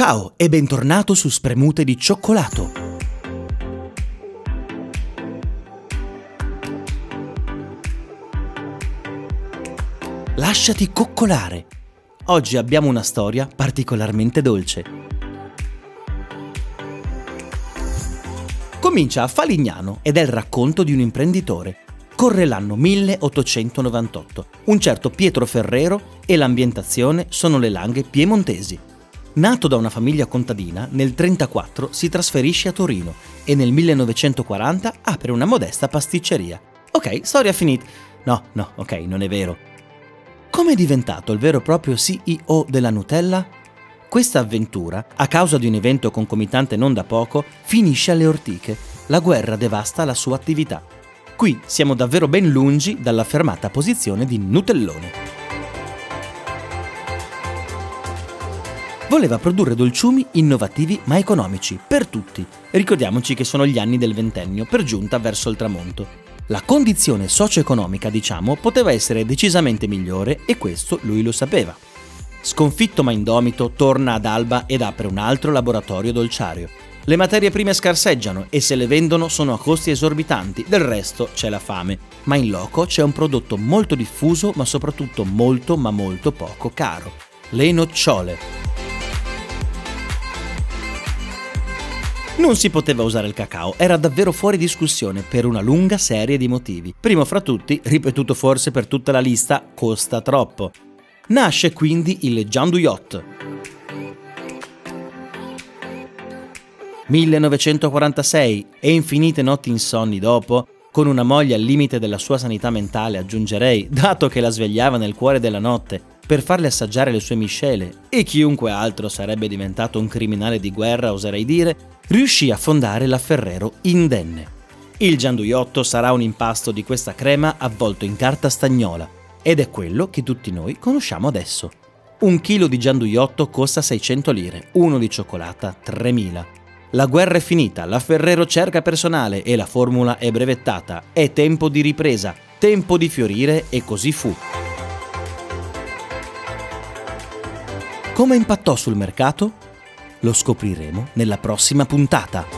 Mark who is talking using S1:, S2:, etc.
S1: Ciao e bentornato su Spremute di cioccolato. Lasciati coccolare. Oggi abbiamo una storia particolarmente dolce. Comincia a Falignano ed è il racconto di un imprenditore. Corre l'anno 1898. Un certo Pietro Ferrero e l'ambientazione sono le langhe piemontesi. Nato da una famiglia contadina, nel 1934 si trasferisce a Torino e nel 1940 apre una modesta pasticceria. Ok, storia finita. No, no, ok, non è vero. Come è diventato il vero e proprio CEO della Nutella? Questa avventura, a causa di un evento concomitante non da poco, finisce alle ortiche. La guerra devasta la sua attività. Qui siamo davvero ben lungi dall'affermata posizione di Nutellone. Voleva produrre dolciumi innovativi ma economici, per tutti. Ricordiamoci che sono gli anni del ventennio, per giunta verso il tramonto. La condizione socio-economica, diciamo, poteva essere decisamente migliore e questo lui lo sapeva. Sconfitto ma indomito, torna ad Alba ed apre un altro laboratorio dolciario. Le materie prime scarseggiano e se le vendono sono a costi esorbitanti, del resto c'è la fame, ma in loco c'è un prodotto molto diffuso ma soprattutto molto ma molto poco caro. Le nocciole. Non si poteva usare il cacao, era davvero fuori discussione per una lunga serie di motivi. Primo fra tutti, ripetuto forse per tutta la lista, costa troppo. Nasce quindi il Yacht. 1946 e infinite notti insonni dopo, con una moglie al limite della sua sanità mentale, aggiungerei, dato che la svegliava nel cuore della notte per farle assaggiare le sue miscele, e chiunque altro sarebbe diventato un criminale di guerra, oserei dire, riuscì a fondare la Ferrero indenne. Il gianduiotto sarà un impasto di questa crema avvolto in carta stagnola ed è quello che tutti noi conosciamo adesso. Un chilo di gianduiotto costa 600 lire, uno di cioccolata 3000. La guerra è finita, la Ferrero cerca personale e la formula è brevettata. È tempo di ripresa, tempo di fiorire e così fu. Come impattò sul mercato? Lo scopriremo nella prossima puntata.